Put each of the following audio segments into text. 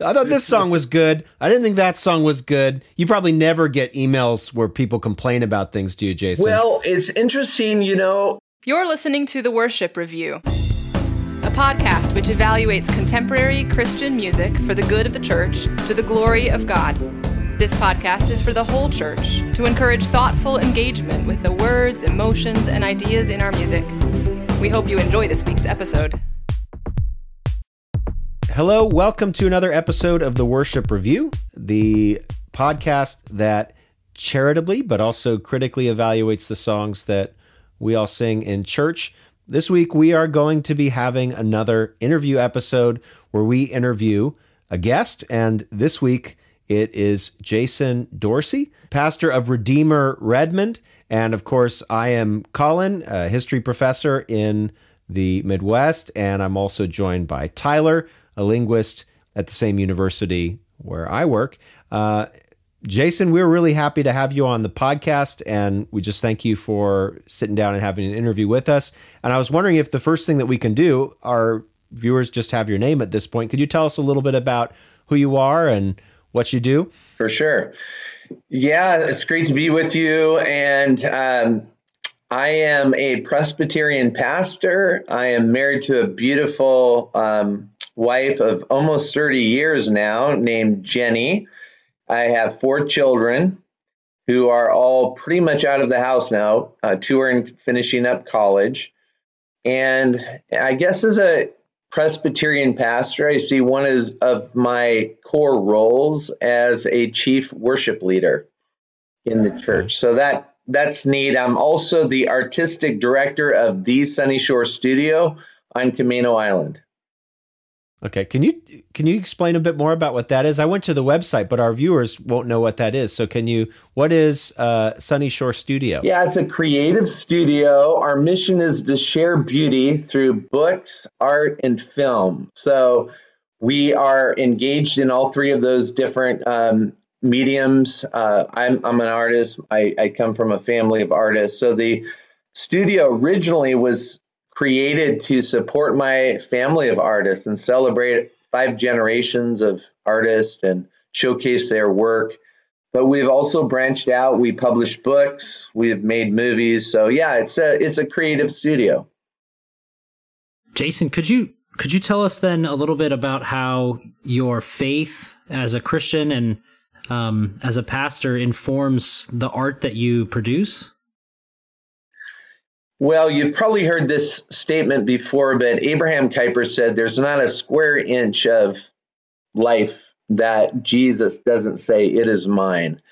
I thought this song was good. I didn't think that song was good. You probably never get emails where people complain about things, do you, Jason? Well, it's interesting, you know. You're listening to The Worship Review, a podcast which evaluates contemporary Christian music for the good of the church to the glory of God. This podcast is for the whole church to encourage thoughtful engagement with the words, emotions, and ideas in our music. We hope you enjoy this week's episode. Hello, welcome to another episode of the Worship Review, the podcast that charitably but also critically evaluates the songs that we all sing in church. This week, we are going to be having another interview episode where we interview a guest, and this week, it is Jason Dorsey, pastor of Redeemer Redmond. And of course, I am Colin, a history professor in the Midwest. And I'm also joined by Tyler, a linguist at the same university where I work. Uh, Jason, we're really happy to have you on the podcast, and we just thank you for sitting down and having an interview with us. And I was wondering if the first thing that we can do, our viewers just have your name at this point. Could you tell us a little bit about who you are and what you do? For sure. Yeah, it's great to be with you. And um, I am a Presbyterian pastor. I am married to a beautiful um, wife of almost 30 years now named Jenny. I have four children who are all pretty much out of the house now. Uh, two are in finishing up college. And I guess as a Presbyterian pastor, I see one is of my core roles as a chief worship leader in the church. So that that's neat. I'm also the artistic director of the Sunny Shore Studio on Camano Island. Okay, can you can you explain a bit more about what that is? I went to the website, but our viewers won't know what that is. So, can you? What is uh, Sunny Shore Studio? Yeah, it's a creative studio. Our mission is to share beauty through books, art, and film. So, we are engaged in all three of those different um, mediums. Uh, I'm I'm an artist. I, I come from a family of artists. So the studio originally was created to support my family of artists and celebrate five generations of artists and showcase their work. But we've also branched out. We publish books. We've made movies. So yeah, it's a it's a creative studio. Jason, could you could you tell us then a little bit about how your faith as a Christian and um, as a pastor informs the art that you produce? Well, you've probably heard this statement before, but Abraham Kuyper said there's not a square inch of life that Jesus doesn't say, It is mine.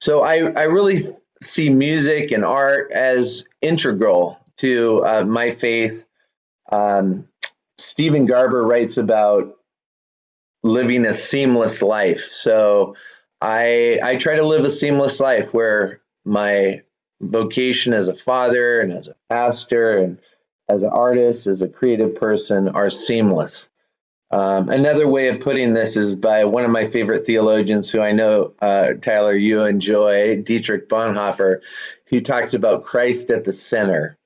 So I, I really see music and art as integral to uh, my faith. Um, Steven Garber writes about living a seamless life. So I I try to live a seamless life where my vocation as a father and as a pastor and as an artist, as a creative person are seamless. Um, another way of putting this is by one of my favorite theologians who I know, uh, Tyler, you enjoy, Dietrich Bonhoeffer, who talks about Christ at the center.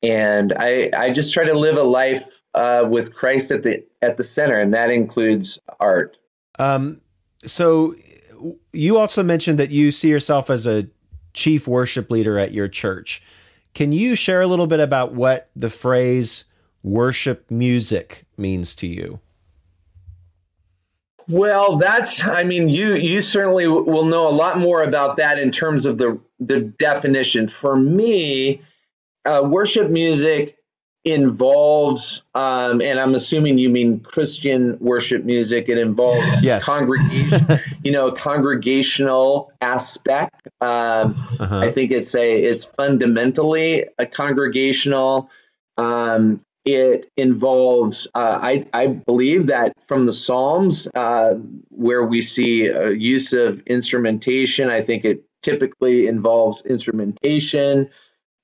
And I, I just try to live a life uh, with Christ at the at the center, and that includes art. Um, so you also mentioned that you see yourself as a chief worship leader at your church. Can you share a little bit about what the phrase worship music means to you? Well, that's I mean you you certainly will know a lot more about that in terms of the the definition. For me, uh, worship music involves, um, and I'm assuming you mean Christian worship music. It involves yes. congregation, you know, congregational aspect. Um, uh-huh. I think it's a it's fundamentally a congregational. Um, it involves, uh, I, I believe that from the Psalms, uh, where we see use of instrumentation, I think it typically involves instrumentation.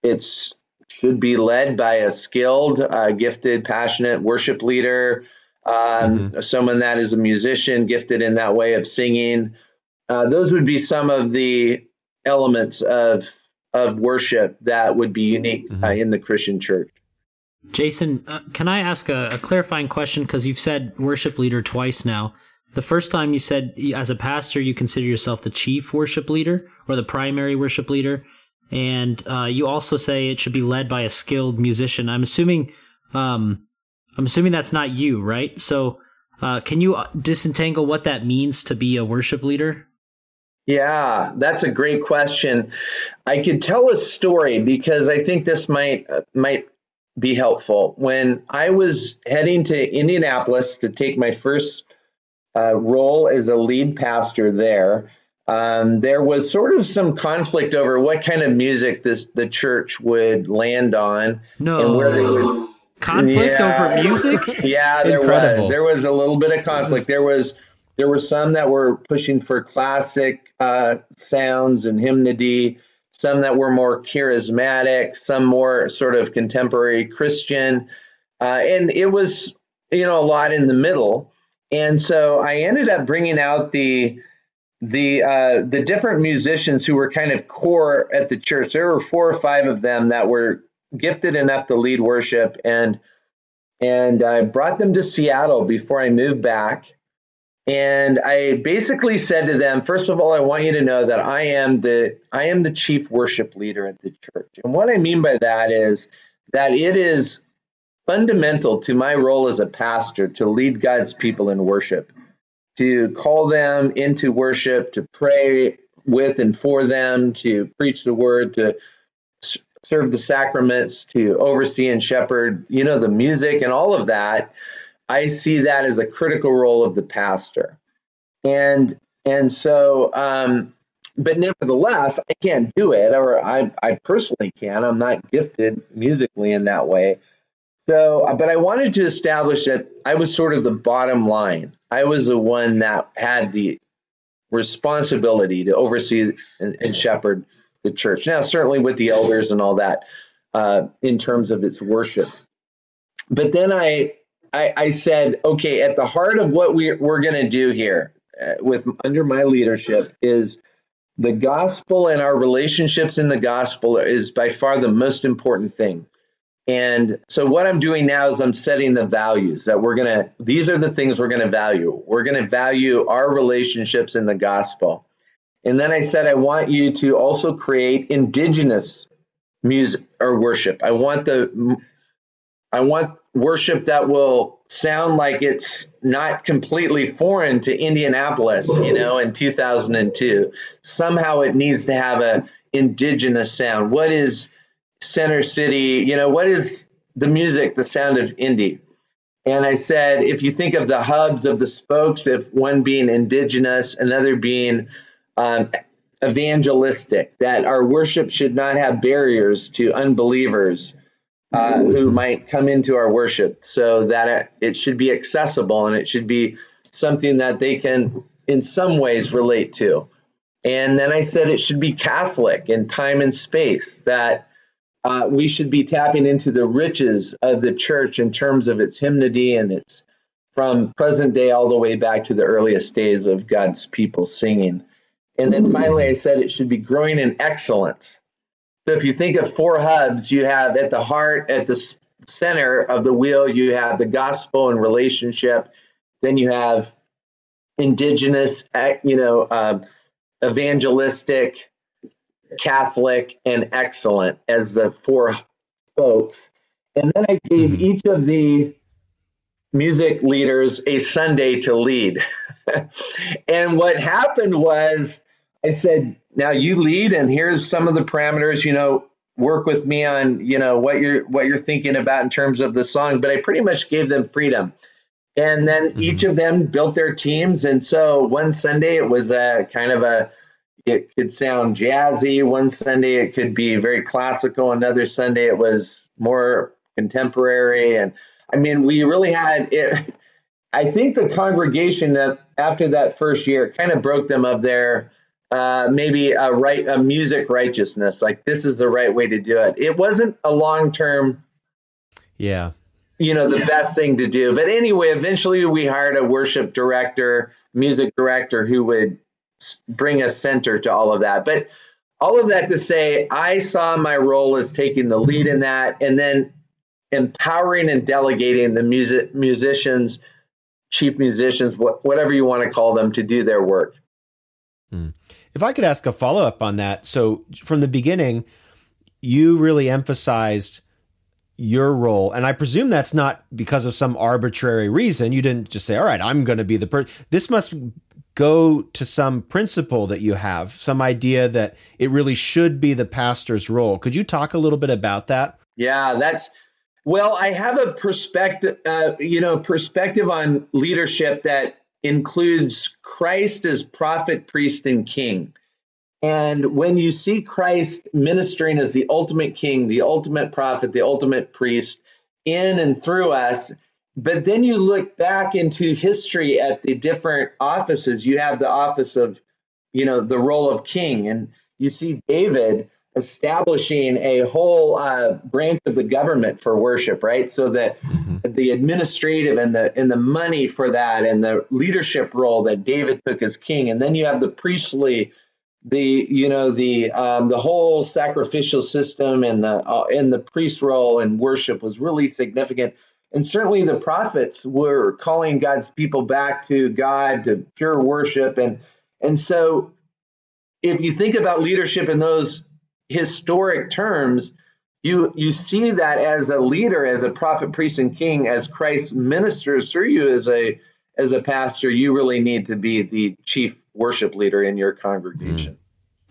It's should be led by a skilled, uh, gifted, passionate worship leader, um, mm-hmm. someone that is a musician, gifted in that way of singing. Uh, those would be some of the elements of of worship that would be unique uh, mm-hmm. uh, in the Christian church. Jason, uh, can I ask a, a clarifying question? Because you've said worship leader twice now. the first time you said as a pastor you consider yourself the chief worship leader or the primary worship leader, and uh, you also say it should be led by a skilled musician. I'm assuming, um, I'm assuming that's not you, right? So, uh, can you disentangle what that means to be a worship leader? Yeah, that's a great question. I could tell a story because I think this might uh, might be helpful. When I was heading to Indianapolis to take my first uh, role as a lead pastor there, um, there was sort of some conflict over what kind of music this the church would land on no. and where they would conflict yeah, over music. Yeah, there Incredible. was. There was a little bit of conflict. Is... There was there were some that were pushing for classic uh, sounds and hymnody some that were more charismatic, some more sort of contemporary Christian. Uh, and it was, you know, a lot in the middle. And so I ended up bringing out the the uh, the different musicians who were kind of core at the church. There were four or five of them that were gifted enough to lead worship, and and I brought them to Seattle before I moved back. And I basically said to them, first of all, I want you to know that I am the I am the chief worship leader at the church. And what I mean by that is that it is fundamental to my role as a pastor to lead God's people in worship, to call them into worship, to pray with and for them, to preach the word, to serve the sacraments, to oversee and shepherd, you know, the music and all of that I see that as a critical role of the pastor. And and so um, but nevertheless, I can't do it, or I, I personally can. I'm not gifted musically in that way. So, but I wanted to establish that I was sort of the bottom line. I was the one that had the responsibility to oversee and, and shepherd the church. Now, certainly with the elders and all that, uh, in terms of its worship. But then I I, I said, okay, at the heart of what we, we're going to do here uh, with under my leadership is the gospel and our relationships in the gospel is by far the most important thing. And so what I'm doing now is I'm setting the values that we're going to these are the things we're going to value. We're going to value our relationships in the gospel. And then I said I want you to also create indigenous music or worship. I want the I want worship that will sound like it's not completely foreign to Indianapolis, you know, in 2002. Somehow it needs to have a indigenous sound. What is Center City? You know, what is the music, the sound of Indy? And I said, if you think of the hubs of the spokes, if one being indigenous, another being um, evangelistic, that our worship should not have barriers to unbelievers uh, who might come into our worship so that it should be accessible and it should be something that they can in some ways relate to and then i said it should be catholic in time and space that uh, we should be tapping into the riches of the church in terms of its hymnody and its from present day all the way back to the earliest days of god's people singing and then finally i said it should be growing in excellence so if you think of four hubs, you have at the heart, at the center of the wheel, you have the gospel and relationship. Then you have indigenous, eh, you know, uh, evangelistic, Catholic, and excellent as the four spokes. And then I gave mm-hmm. each of the music leaders a Sunday to lead. and what happened was I said, now you lead and here's some of the parameters, you know, work with me on, you know, what you're what you're thinking about in terms of the song, but I pretty much gave them freedom. And then mm-hmm. each of them built their teams and so one Sunday it was a kind of a it could sound jazzy, one Sunday it could be very classical, another Sunday it was more contemporary and I mean, we really had it I think the congregation that after that first year kind of broke them of their uh, maybe a right a music righteousness like this is the right way to do it it wasn't a long term yeah you know the yeah. best thing to do but anyway eventually we hired a worship director music director who would bring a center to all of that but all of that to say i saw my role as taking the lead in that and then empowering and delegating the music musicians chief musicians, whatever you want to call them, to do their work. Hmm. If I could ask a follow up on that. So, from the beginning, you really emphasized your role. And I presume that's not because of some arbitrary reason. You didn't just say, all right, I'm going to be the person. This must go to some principle that you have, some idea that it really should be the pastor's role. Could you talk a little bit about that? Yeah, that's well, I have a perspective, uh, you know, perspective on leadership that includes Christ as prophet, priest, and king. And when you see Christ ministering as the ultimate king, the ultimate prophet, the ultimate priest in and through us, but then you look back into history at the different offices. You have the office of, you know, the role of king, and you see David establishing a whole uh, branch of the government for worship, right? So that mm-hmm. the administrative and the and the money for that and the leadership role that David took as king, and then you have the priestly, the you know the um, the whole sacrificial system and the uh, and the priest role and worship was really significant. And certainly the prophets were calling God's people back to God to pure worship and and so if you think about leadership in those historic terms, you you see that as a leader, as a prophet, priest, and king, as Christ ministers through you as a as a pastor, you really need to be the chief worship leader in your congregation. Mm.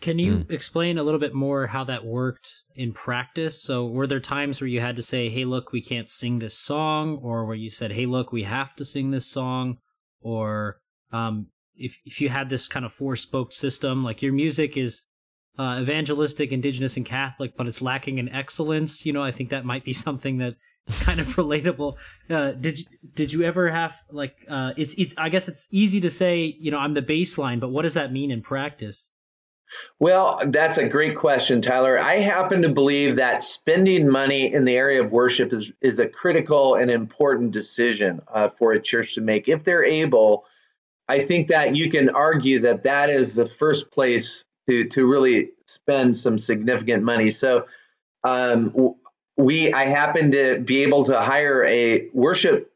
Can you mm. explain a little bit more how that worked in practice? So, were there times where you had to say, "Hey, look, we can't sing this song," or where you said, "Hey, look, we have to sing this song," or um, if if you had this kind of four spoked system, like your music is uh, evangelistic, indigenous, and Catholic, but it's lacking in excellence. You know, I think that might be something that is kind of relatable. Uh, did you, did you ever have like uh, it's it's I guess it's easy to say you know I'm the baseline, but what does that mean in practice? Well, that's a great question, Tyler. I happen to believe that spending money in the area of worship is is a critical and important decision uh, for a church to make if they're able. I think that you can argue that that is the first place to to really spend some significant money. So um, we I happen to be able to hire a worship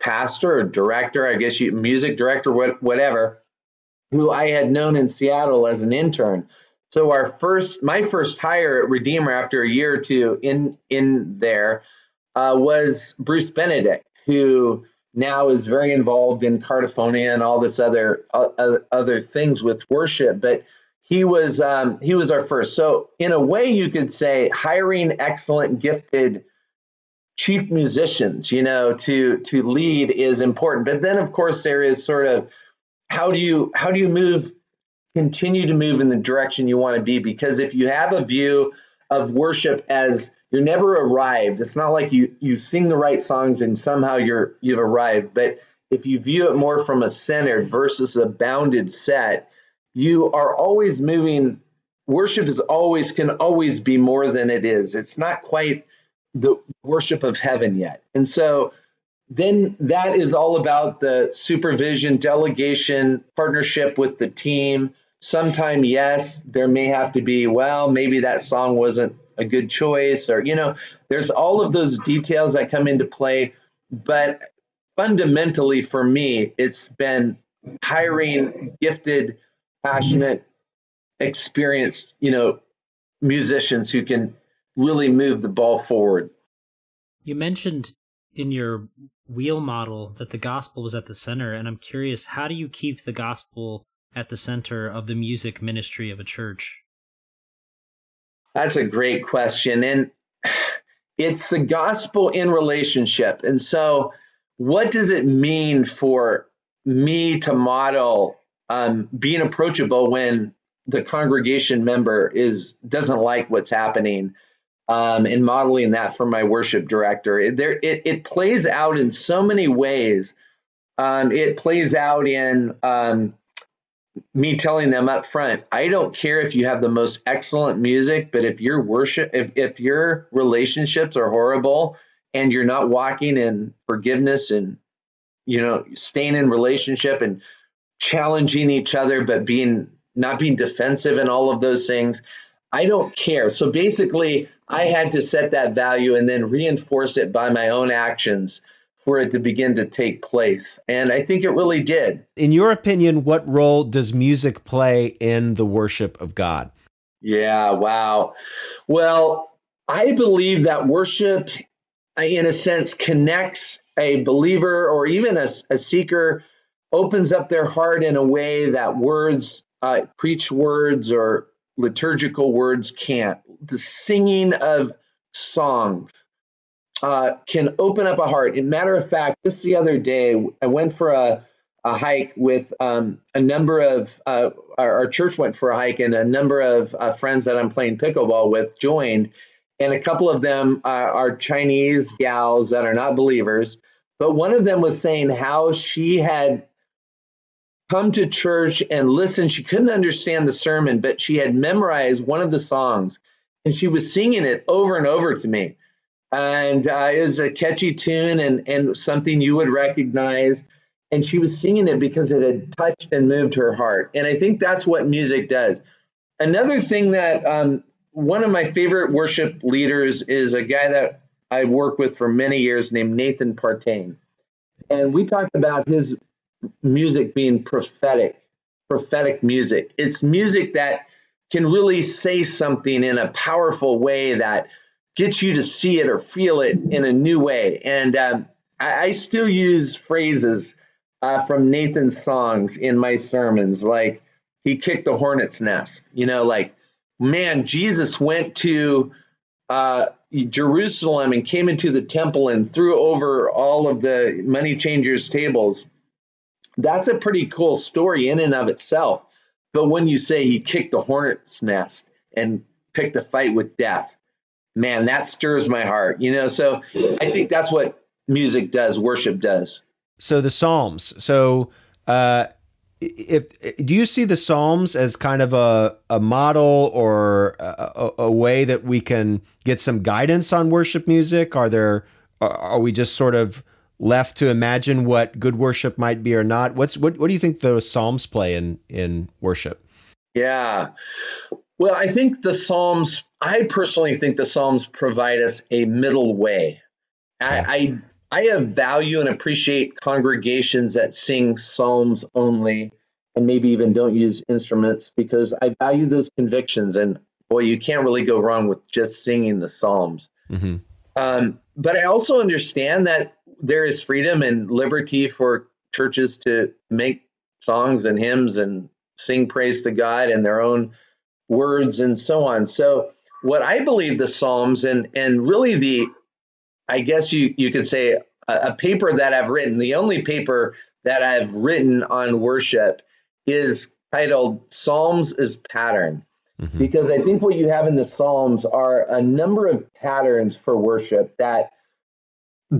pastor or director, I guess you music director, what, whatever, who I had known in Seattle as an intern. So our first, my first hire at Redeemer after a year or two in in there uh, was Bruce Benedict, who now is very involved in Cardiphonia and all this other uh, other things with worship. But he was um, he was our first. So in a way, you could say hiring excellent, gifted chief musicians, you know, to to lead is important. But then, of course, there is sort of how do you how do you move continue to move in the direction you want to be because if you have a view of worship as you're never arrived. It's not like you you sing the right songs and somehow you're you've arrived. But if you view it more from a centered versus a bounded set, you are always moving. Worship is always can always be more than it is. It's not quite the worship of heaven yet. And so then that is all about the supervision, delegation, partnership with the team. Sometime, yes, there may have to be, well, maybe that song wasn't a good choice or you know there's all of those details that come into play but fundamentally for me it's been hiring gifted passionate experienced you know musicians who can really move the ball forward you mentioned in your wheel model that the gospel was at the center and i'm curious how do you keep the gospel at the center of the music ministry of a church that's a great question. And it's the gospel in relationship. And so, what does it mean for me to model um, being approachable when the congregation member is doesn't like what's happening um, and modeling that for my worship director there it, it plays out in so many ways um, it plays out in um, me telling them up front, I don't care if you have the most excellent music, but if your worship, if, if your relationships are horrible and you're not walking in forgiveness and, you know, staying in relationship and challenging each other, but being not being defensive and all of those things, I don't care. So basically, I had to set that value and then reinforce it by my own actions for it to begin to take place. And I think it really did. In your opinion, what role does music play in the worship of God? Yeah, wow. Well, I believe that worship, in a sense, connects a believer or even a, a seeker, opens up their heart in a way that words, uh, preach words or liturgical words can't. The singing of songs uh, can open up a heart. In matter of fact, just the other day, I went for a, a hike with um, a number of uh, our, our, church went for a hike, and a number of uh, friends that I'm playing pickleball with joined. And a couple of them are Chinese gals that are not believers. But one of them was saying how she had come to church and listen. She couldn't understand the sermon, but she had memorized one of the songs and she was singing it over and over to me. And uh, it was a catchy tune and, and something you would recognize. And she was singing it because it had touched and moved her heart. And I think that's what music does. Another thing that um, one of my favorite worship leaders is a guy that I worked with for many years named Nathan Partain. And we talked about his music being prophetic, prophetic music. It's music that can really say something in a powerful way that gets you to see it or feel it in a new way. And um, I, I, still use phrases uh, from Nathan's songs in my sermons, like he kicked the hornet's nest. You know, like man, Jesus went to uh, Jerusalem and came into the temple and threw over all of the money changers' tables. That's a pretty cool story in and of itself. But when you say he kicked the hornet's nest and picked a fight with death, man, that stirs my heart. You know, so I think that's what music does, worship does. So the Psalms. So uh if do you see the Psalms as kind of a, a model or a, a, way that we can get some guidance on worship music? Are there are we just sort of left to imagine what good worship might be or not? What's what what do you think the Psalms play in in worship? Yeah. Well, I think the Psalms I personally think the Psalms provide us a middle way. I, I I have value and appreciate congregations that sing psalms only and maybe even don't use instruments because I value those convictions. And boy, you can't really go wrong with just singing the psalms. Mm-hmm. Um, but I also understand that there is freedom and liberty for churches to make songs and hymns and sing praise to God in their own words and so on. So what I believe the Psalms and and really the I guess you, you could say a, a paper that I've written, the only paper that I've written on worship is titled Psalms as Pattern. Mm-hmm. Because I think what you have in the Psalms are a number of patterns for worship that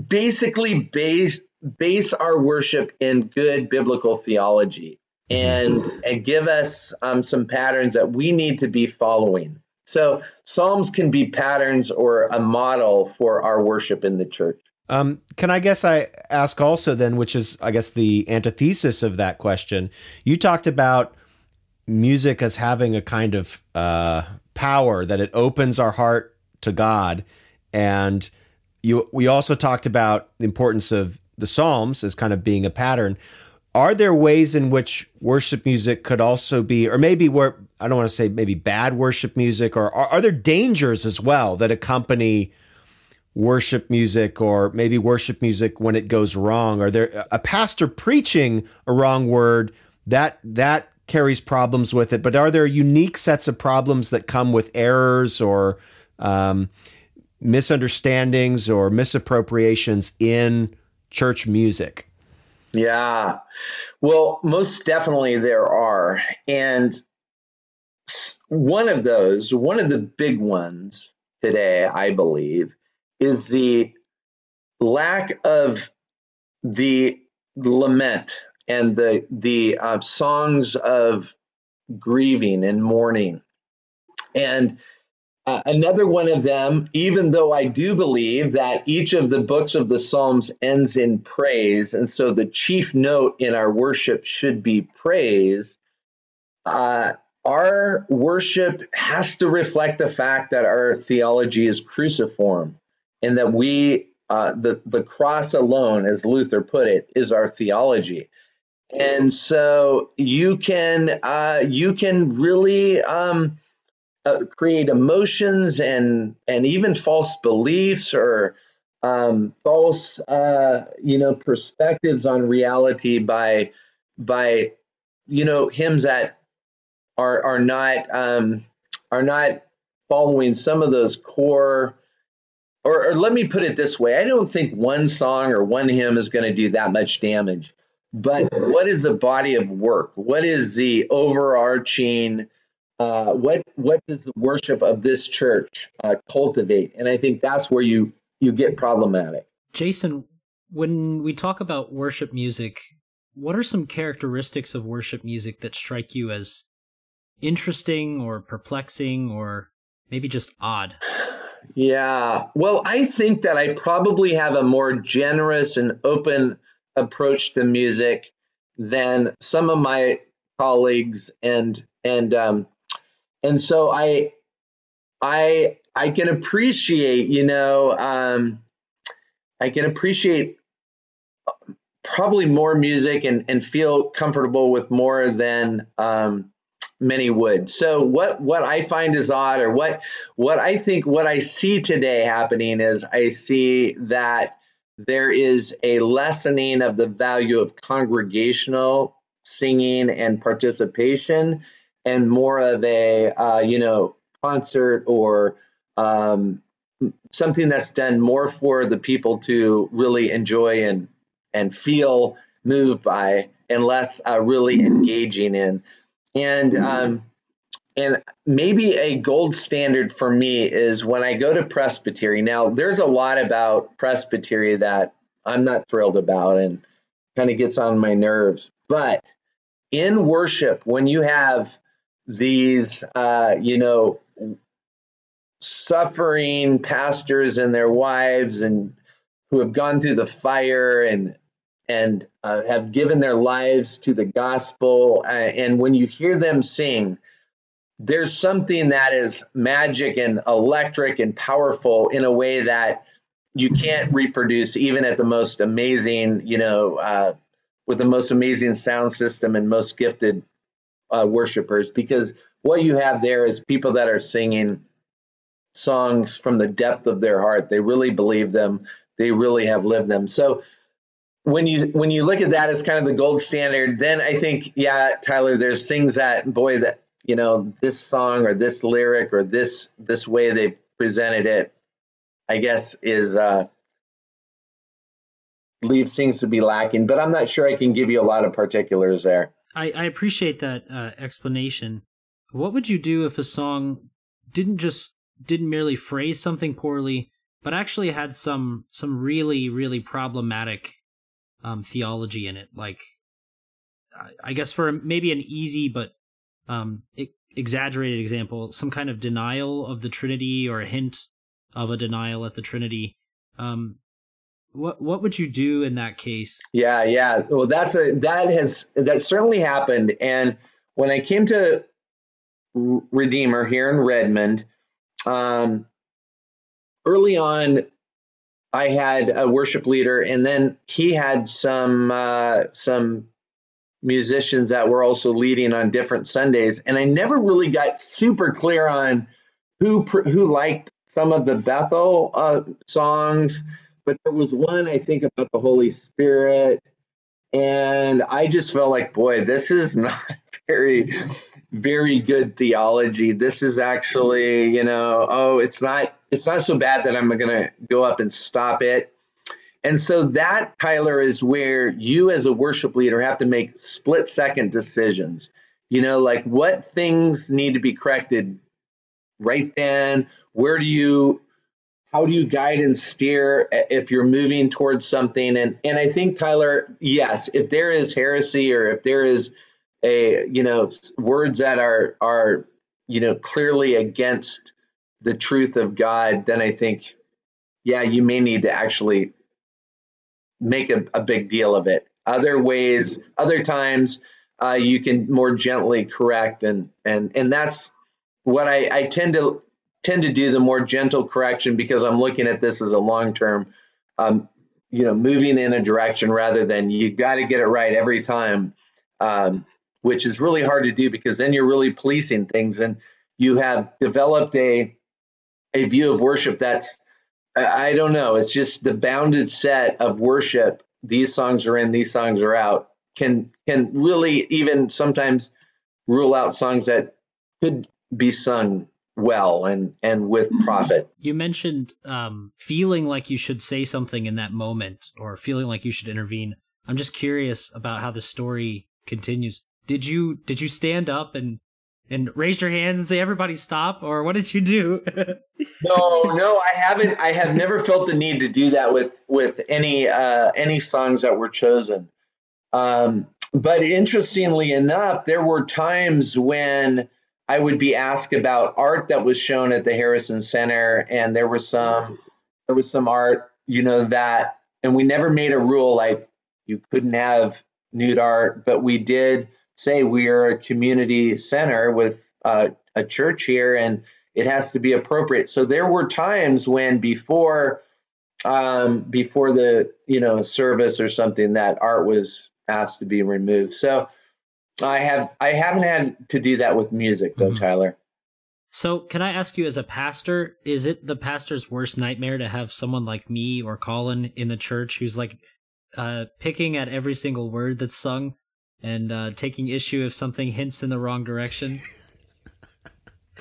basically base base our worship in good biblical theology and mm-hmm. and give us um, some patterns that we need to be following. So Psalms can be patterns or a model for our worship in the church. Um, can I guess I ask also then, which is I guess the antithesis of that question? You talked about music as having a kind of uh, power that it opens our heart to God, and you we also talked about the importance of the Psalms as kind of being a pattern. Are there ways in which worship music could also be or maybe where i don't want to say maybe bad worship music or are, are, there dangers as well that accompany worship music or maybe worship music when it goes wrong? Are there a pastor preaching a wrong word that that carries problems with it but are there unique sets of problems that come with errors or um, misunderstandings or misappropriations in church music yeah. Well, most definitely there are. And one of those, one of the big ones today, I believe, is the lack of the lament and the the uh, songs of grieving and mourning. And uh, another one of them, even though I do believe that each of the books of the Psalms ends in praise, and so the chief note in our worship should be praise, uh, our worship has to reflect the fact that our theology is cruciform and that we uh, the the cross alone, as Luther put it, is our theology. And so you can uh, you can really um, uh, create emotions and and even false beliefs or um, false uh, you know perspectives on reality by by you know hymns that are are not um, are not following some of those core or, or let me put it this way I don't think one song or one hymn is going to do that much damage but what is the body of work? What is the overarching uh, what what does the worship of this church uh, cultivate? And i think that's where you you get problematic. Jason when we talk about worship music what are some characteristics of worship music that strike you as interesting or perplexing or maybe just odd? Yeah. Well i think that i probably have a more generous and open approach to music than some of my colleagues and and um, and so I I I can appreciate you know um, I can appreciate probably more music and and feel comfortable with more than um, many would. So what what I find is odd or what what I think what I see today happening is I see that there is a lessening of the value of congregational singing and participation and more of a uh, you know concert or um, something that's done more for the people to really enjoy and and feel moved by and less uh, really engaging in. And um, and maybe a gold standard for me is when I go to Presbytery. Now, there's a lot about Presbytery that I'm not thrilled about and kind of gets on my nerves. But in worship, when you have these, uh, you know, suffering pastors and their wives and who have gone through the fire and and uh, have given their lives to the gospel, uh, and when you hear them sing, there's something that is magic and electric and powerful in a way that you can't reproduce even at the most amazing you know uh, with the most amazing sound system and most gifted uh, worshipers. Because what you have there is people that are singing songs from the depth of their heart. They really believe them. They really have lived them. So when you when you look at that as kind of the gold standard then i think yeah tyler there's things that boy that you know this song or this lyric or this this way they've presented it i guess is uh leaves things to be lacking but i'm not sure i can give you a lot of particulars there. I, I appreciate that uh, explanation. What would you do if a song didn't just didn't merely phrase something poorly but actually had some some really really problematic um, theology in it? Like i guess for maybe an easy but um, exaggerated example, some kind of denial of the Trinity or a hint of a denial at the Trinity. Um, what what would you do in that case? Yeah, yeah. Well, that's a that has that certainly happened. And when I came to Redeemer here in Redmond, um, early on, I had a worship leader, and then he had some uh, some musicians that were also leading on different Sundays, and I never really got super clear on who who liked some of the Bethel uh, songs, but there was one I think about the Holy Spirit, and I just felt like, boy, this is not very very good theology. This is actually, you know, oh, it's not it's not so bad that I'm going to go up and stop it and so that, Tyler, is where you as a worship leader have to make split second decisions. You know, like what things need to be corrected right then? Where do you how do you guide and steer if you're moving towards something? And and I think Tyler, yes, if there is heresy or if there is a you know words that are are you know clearly against the truth of God, then I think yeah, you may need to actually make a, a big deal of it. Other ways, other times, uh, you can more gently correct, and and and that's what I, I tend to tend to do the more gentle correction because I'm looking at this as a long term um, you know, moving in a direction rather than you got to get it right every time, um, which is really hard to do because then you're really policing things and you have developed a a view of worship that's I don't know. It's just the bounded set of worship. These songs are in, these songs are out. Can can really even sometimes rule out songs that could be sung well and and with profit. You mentioned um, feeling like you should say something in that moment or feeling like you should intervene. I'm just curious about how the story continues. Did you did you stand up and and raise your hands and say everybody stop or what did you do? No no i haven't i have never felt the need to do that with with any uh any songs that were chosen. Um but interestingly enough there were times when i would be asked about art that was shown at the harrison center and there was some there was some art you know that and we never made a rule like you couldn't have nude art but we did say we are a community center with uh, a church here and it has to be appropriate. So there were times when before um, before the you know service or something that art was asked to be removed. So I have I haven't had to do that with music though, mm-hmm. Tyler. So can I ask you as a pastor, is it the pastor's worst nightmare to have someone like me or Colin in the church who's like uh, picking at every single word that's sung and uh, taking issue if something hints in the wrong direction.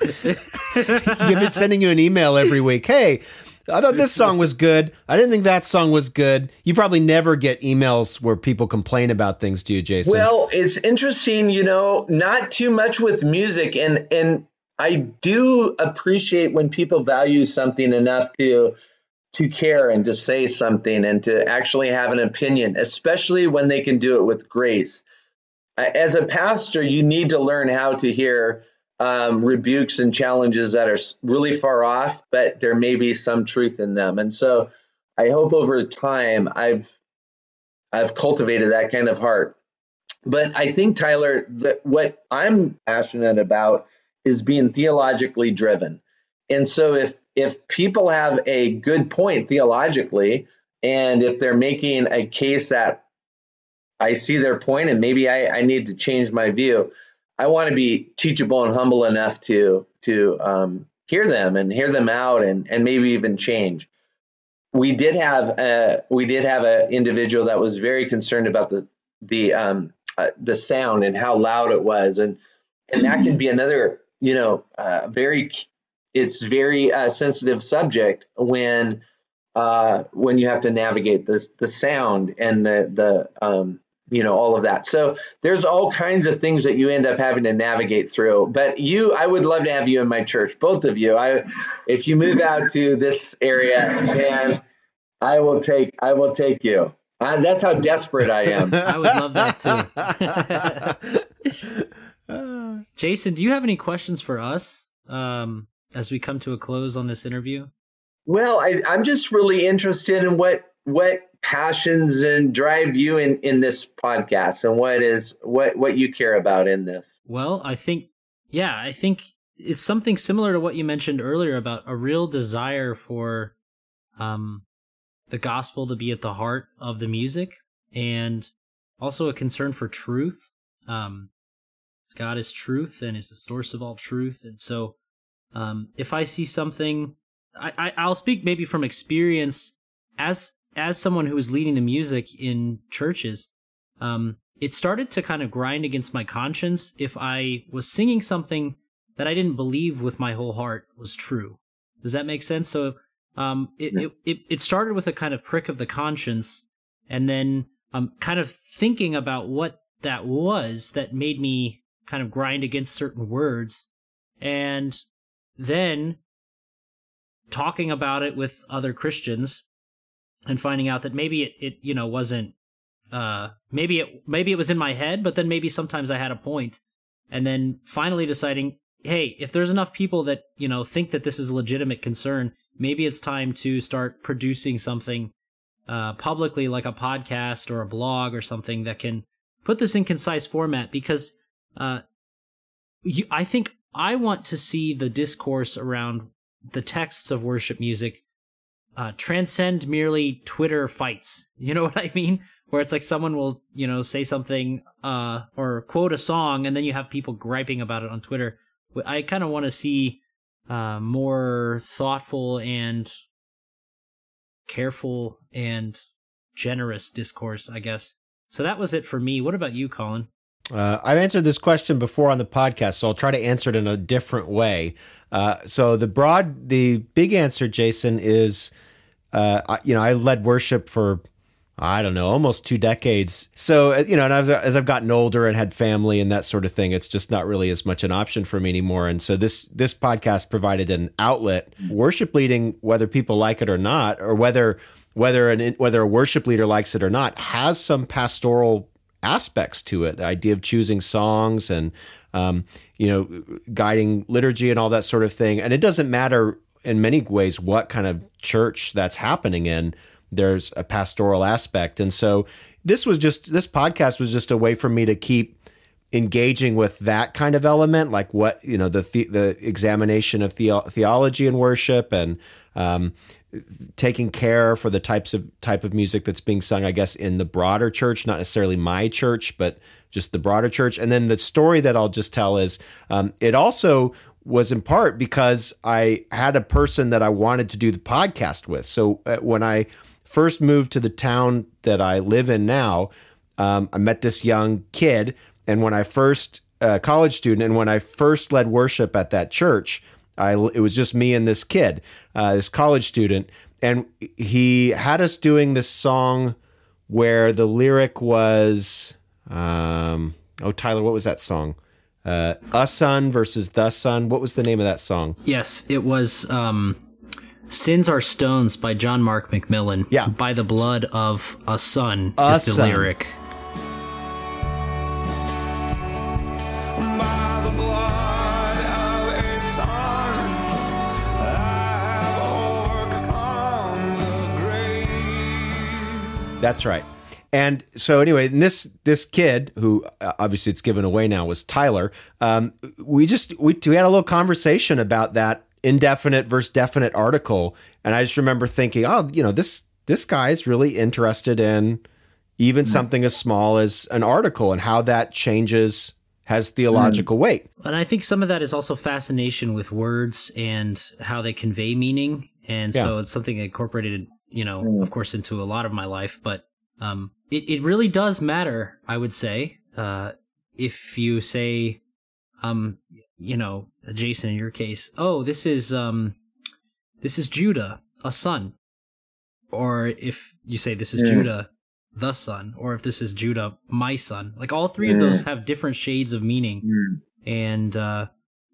You've been sending you an email every week. Hey, I thought this song was good. I didn't think that song was good. You probably never get emails where people complain about things, do you, Jason? Well, it's interesting, you know, not too much with music and and I do appreciate when people value something enough to to care and to say something and to actually have an opinion, especially when they can do it with grace as a pastor, you need to learn how to hear um, rebukes and challenges that are really far off, but there may be some truth in them. And so, I hope over time I've I've cultivated that kind of heart. But I think Tyler, that what I'm passionate about is being theologically driven. And so, if if people have a good point theologically, and if they're making a case that I see their point and maybe I, I need to change my view. I want to be teachable and humble enough to to um, hear them and hear them out and and maybe even change. We did have a, we did have an individual that was very concerned about the the um, uh, the sound and how loud it was and and that can be another you know uh, very it's very uh, sensitive subject when uh, when you have to navigate this the sound and the the um, you know all of that. So there's all kinds of things that you end up having to navigate through. But you i would love to have you in my church both of you. I if you move out to this area and i will take i will take you. Uh, that's how desperate i am. I would love that too. Jason do you have any questions for us um, as we come to a close on this interview? Well I, i'm just really interested in what what passions and drive you in in this podcast and what is what what you care about in this? Well i think yeah i think it's something similar to what you mentioned earlier about a real desire for um the gospel to be at the heart of the music and also a concern for truth. Um god is truth and is the source of all truth. And so um if i see something I, I i'll speak maybe from experience as as someone who was leading the music in churches, um, it started to kind of grind against my conscience if I was singing something that I didn't believe with my whole heart was true. Does that make sense? So, um, it, yeah. it, it, started with a kind of prick of the conscience and then, um, kind of thinking about what that was that made me kind of grind against certain words. And then talking about it with other Christians and finding out that maybe it, it you know wasn't uh maybe it maybe it was in my head but then maybe sometimes i had a point. And then finally deciding hey if there's enough people that you know think that this is a legitimate concern maybe it's time to start producing something uh publicly like a podcast or a blog or something that can put this in concise format because uh you, i think i want to see the discourse around the texts of worship music uh, transcend merely Twitter fights. You know what I mean? Where it's like someone will, you know, say something uh, or quote a song, and then you have people griping about it on Twitter. I kind of want to see uh, more thoughtful and careful and generous discourse, I guess. So that was it for me. What about you, Colin? Uh, I've answered this question before on the podcast, so I'll try to answer it in a different way. Uh, so the broad, the big answer, Jason, is, uh, you know, I led worship for, I don't know, almost two decades. So uh, you know, and as, as I've gotten older and had family and that sort of thing, it's just not really as much an option for me anymore. And so this this podcast provided an outlet. Worship leading, whether people like it or not, or whether whether an whether a worship leader likes it or not, has some pastoral aspects to it. The idea of choosing songs and um, you know guiding liturgy and all that sort of thing. And it doesn't matter in many ways what kind of church that's happening in. There's a pastoral aspect, and so this was just this podcast was just a way for me to keep engaging with that kind of element, like what you know the the, the examination of the, theology and worship, and um, taking care for the types of type of music that's being sung, I guess, in the broader church, not necessarily my church, but just the broader church. And then the story that I'll just tell is um, it also was in part because I had a person that I wanted to do the podcast with. So uh, when I first moved to the town that I live in now, um, I met this young kid. And when I first, uh, college student, and when I first led worship at that church, I, it was just me and this kid, uh, this college student, and he had us doing this song where the lyric was, um, oh Tyler, what was that song? Uh, a son versus the son. What was the name of that song? Yes, it was um, "Sins Are Stones" by John Mark McMillan. Yeah, by the blood of a son a is the son. lyric. That's right. And so anyway, and this this kid who uh, obviously it's given away now was Tyler. Um, we just we, we had a little conversation about that indefinite versus definite article, and I just remember thinking, oh, you know, this this guy is really interested in even something as small as an article and how that changes has theological weight. And I think some of that is also fascination with words and how they convey meaning, and Yeah. so it's something incorporated, you know, of course, into a lot of my life. But um, it it really does matter, I would say, uh, if you say, um, you know, Jason, in your case, oh, this is um, this is Judah, a son, or if you say this is Mm. Judah, the son, or if this is Judah, my son, like all three of those have different shades of meaning. Mm. And uh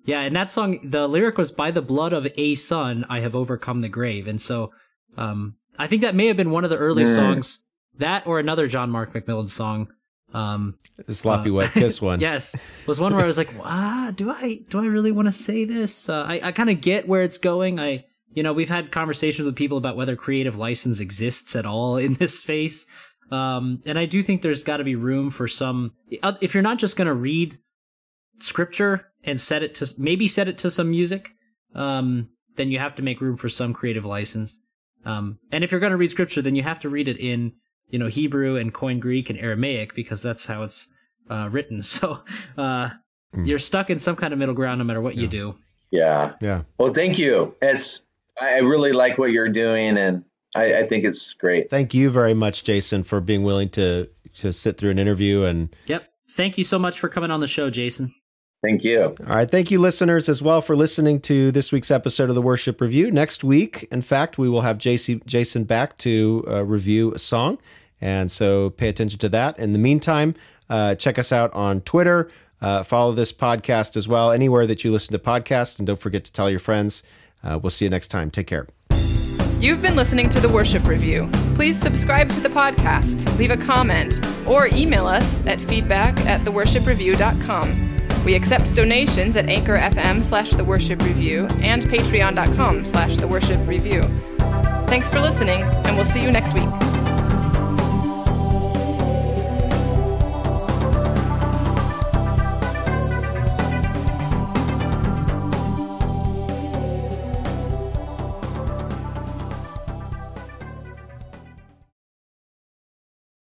yeah, and that song the lyric was by the blood of a son I have overcome the grave. And so um I think that may have been one of the early songs that or another John Mark McMillan song. Um The sloppy Uh, wet kiss one. yes, was one where I was like, ah, do I do I really want to say this? Uh, I I kind of get where it's going. I you know we've had conversations with people about whether creative license exists at all in this space, um, and I do think there's got to be room for some. uh, If you're not just going to read scripture and set it to maybe set it to some music, um, then you have to make room for some creative license. Um, and if you're going to read scripture, then you have to read it in you know Hebrew and Koine Greek and Aramaic because that's how it's uh, written. So uh, Hmm. you're stuck in some kind of middle ground no matter what you do. Yeah. Yeah. Well, thank you. It's I really like what you're doing, and I, I think it's great. Thank you very much, Jason, for being willing to to sit through an interview and Yep. Thank you so much for coming on the show, Jason. Thank you. All right. Thank you, listeners, as well, for listening to this week's episode of the Worship Review. Next week, in fact, we will have JC, Jason back to uh, review a song. And so pay attention to that. In the meantime, uh, check us out on Twitter. Uh, follow this podcast as well, anywhere that you listen to podcasts. And don't forget to tell your friends. Uh, we'll see you next time. Take care. You've been listening to the Worship Review. Please subscribe to the podcast, leave a comment, or email us at feedback at theworshipreview.com. We accept donations at Anchor FM slash The Worship Review and patreon.com slash The Worship Review. Thanks for listening, and we'll see you next week.